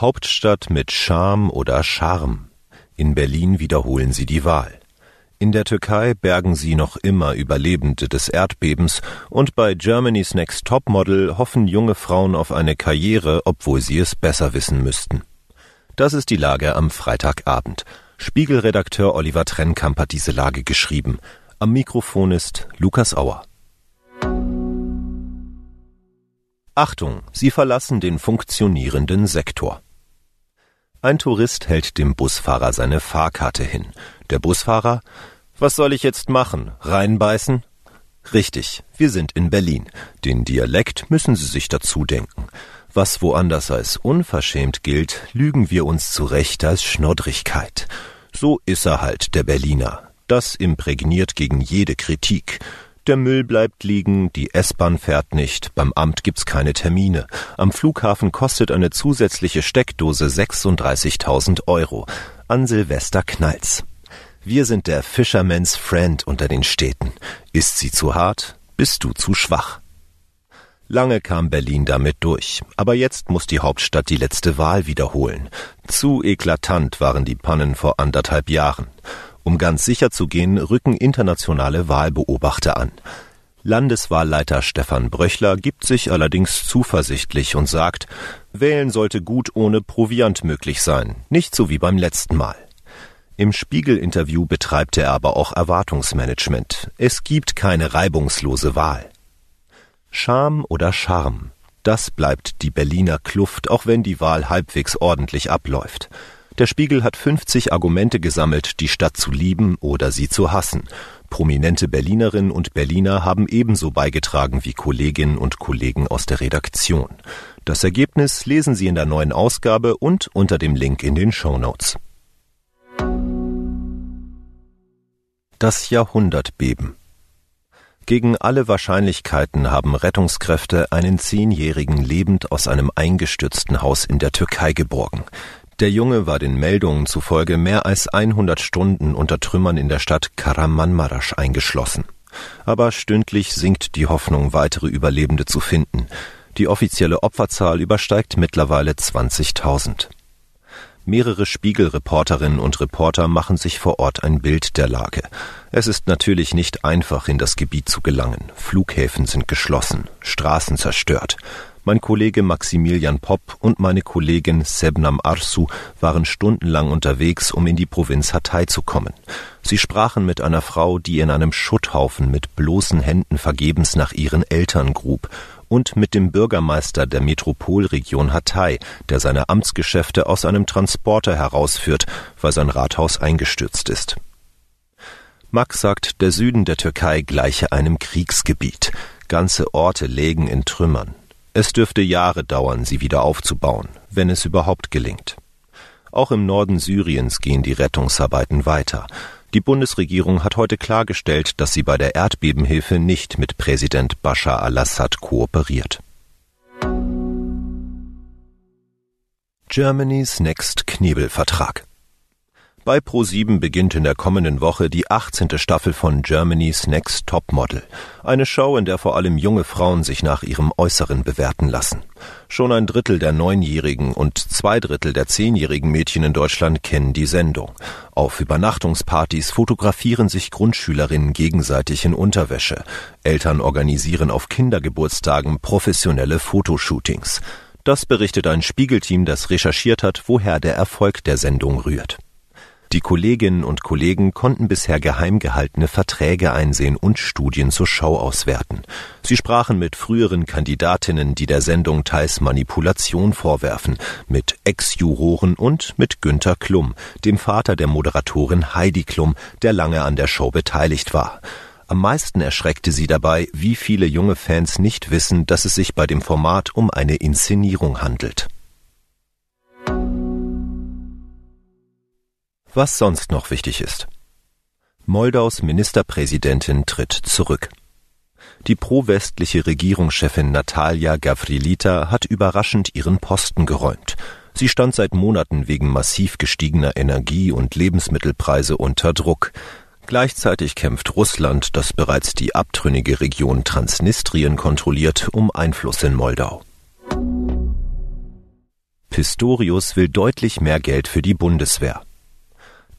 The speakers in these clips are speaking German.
Hauptstadt mit Charme oder Charme. In Berlin wiederholen sie die Wahl. In der Türkei bergen sie noch immer Überlebende des Erdbebens und bei Germany's Next Topmodel hoffen junge Frauen auf eine Karriere, obwohl sie es besser wissen müssten. Das ist die Lage am Freitagabend. Spiegelredakteur Oliver Trennkamp hat diese Lage geschrieben. Am Mikrofon ist Lukas Auer. Achtung, Sie verlassen den funktionierenden Sektor. Ein Tourist hält dem Busfahrer seine Fahrkarte hin. Der Busfahrer, was soll ich jetzt machen? Reinbeißen? Richtig, wir sind in Berlin. Den Dialekt müssen Sie sich dazu denken. Was woanders als unverschämt gilt, lügen wir uns zurecht als Schnoddrigkeit. So ist er halt, der Berliner. Das imprägniert gegen jede Kritik. Der Müll bleibt liegen, die S-Bahn fährt nicht, beim Amt gibt's keine Termine. Am Flughafen kostet eine zusätzliche Steckdose 36.000 Euro. An Silvester knallt's. Wir sind der Fisherman's Friend unter den Städten. Ist sie zu hart? Bist du zu schwach? Lange kam Berlin damit durch, aber jetzt muss die Hauptstadt die letzte Wahl wiederholen. Zu eklatant waren die Pannen vor anderthalb Jahren. Um ganz sicher zu gehen, rücken internationale Wahlbeobachter an. Landeswahlleiter Stefan Bröchler gibt sich allerdings zuversichtlich und sagt, Wählen sollte gut ohne Proviant möglich sein, nicht so wie beim letzten Mal. Im Spiegel-Interview betreibt er aber auch Erwartungsmanagement. Es gibt keine reibungslose Wahl. Scham oder Charme, das bleibt die Berliner Kluft, auch wenn die Wahl halbwegs ordentlich abläuft. Der Spiegel hat 50 Argumente gesammelt, die Stadt zu lieben oder sie zu hassen. Prominente Berlinerinnen und Berliner haben ebenso beigetragen wie Kolleginnen und Kollegen aus der Redaktion. Das Ergebnis lesen Sie in der neuen Ausgabe und unter dem Link in den Show Notes. Das Jahrhundertbeben. Gegen alle Wahrscheinlichkeiten haben Rettungskräfte einen Zehnjährigen lebend aus einem eingestürzten Haus in der Türkei geborgen. Der Junge war den Meldungen zufolge mehr als 100 Stunden unter Trümmern in der Stadt Karamanmaraş eingeschlossen. Aber stündlich sinkt die Hoffnung, weitere Überlebende zu finden. Die offizielle Opferzahl übersteigt mittlerweile 20.000. Mehrere Spiegelreporterinnen und Reporter machen sich vor Ort ein Bild der Lage. Es ist natürlich nicht einfach, in das Gebiet zu gelangen. Flughäfen sind geschlossen, Straßen zerstört. Mein Kollege Maximilian Popp und meine Kollegin Sebnam Arsu waren stundenlang unterwegs, um in die Provinz Hatay zu kommen. Sie sprachen mit einer Frau, die in einem Schutthaufen mit bloßen Händen vergebens nach ihren Eltern grub, und mit dem Bürgermeister der Metropolregion Hatay, der seine Amtsgeschäfte aus einem Transporter herausführt, weil sein Rathaus eingestürzt ist. Max sagt, der Süden der Türkei gleiche einem Kriegsgebiet. Ganze Orte lägen in Trümmern. Es dürfte Jahre dauern, sie wieder aufzubauen, wenn es überhaupt gelingt. Auch im Norden Syriens gehen die Rettungsarbeiten weiter. Die Bundesregierung hat heute klargestellt, dass sie bei der Erdbebenhilfe nicht mit Präsident Bashar al-Assad kooperiert. Germany's Next Knebelvertrag bei Pro7 beginnt in der kommenden Woche die 18. Staffel von Germany's Next Topmodel. Eine Show, in der vor allem junge Frauen sich nach ihrem Äußeren bewerten lassen. Schon ein Drittel der neunjährigen und zwei Drittel der zehnjährigen Mädchen in Deutschland kennen die Sendung. Auf Übernachtungspartys fotografieren sich Grundschülerinnen gegenseitig in Unterwäsche. Eltern organisieren auf Kindergeburtstagen professionelle Fotoshootings. Das berichtet ein Spiegelteam, das recherchiert hat, woher der Erfolg der Sendung rührt. Die Kolleginnen und Kollegen konnten bisher geheim gehaltene Verträge einsehen und Studien zur Schau auswerten. Sie sprachen mit früheren Kandidatinnen, die der Sendung teils Manipulation vorwerfen, mit Ex-Juroren und mit Günter Klum, dem Vater der Moderatorin Heidi Klum, der lange an der Show beteiligt war. Am meisten erschreckte sie dabei, wie viele junge Fans nicht wissen, dass es sich bei dem Format um eine Inszenierung handelt. Was sonst noch wichtig ist. Moldaus Ministerpräsidentin tritt zurück. Die pro-westliche Regierungschefin Natalia Gavrilita hat überraschend ihren Posten geräumt. Sie stand seit Monaten wegen massiv gestiegener Energie- und Lebensmittelpreise unter Druck. Gleichzeitig kämpft Russland, das bereits die abtrünnige Region Transnistrien kontrolliert, um Einfluss in Moldau. Pistorius will deutlich mehr Geld für die Bundeswehr.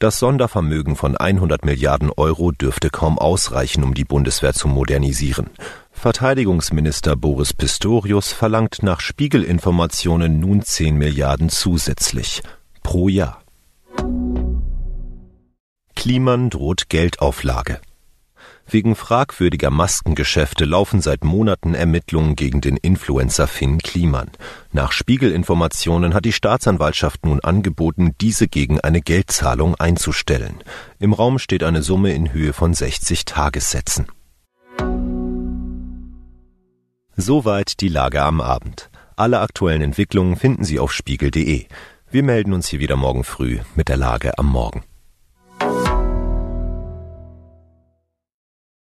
Das Sondervermögen von 100 Milliarden Euro dürfte kaum ausreichen, um die Bundeswehr zu modernisieren. Verteidigungsminister Boris Pistorius verlangt nach Spiegelinformationen nun 10 Milliarden zusätzlich pro Jahr. Kliman droht Geldauflage. Wegen fragwürdiger Maskengeschäfte laufen seit Monaten Ermittlungen gegen den Influencer Finn Kliman. Nach Spiegelinformationen hat die Staatsanwaltschaft nun angeboten, diese gegen eine Geldzahlung einzustellen. Im Raum steht eine Summe in Höhe von 60 Tagessätzen. Soweit die Lage am Abend. Alle aktuellen Entwicklungen finden Sie auf spiegel.de. Wir melden uns hier wieder morgen früh mit der Lage am Morgen.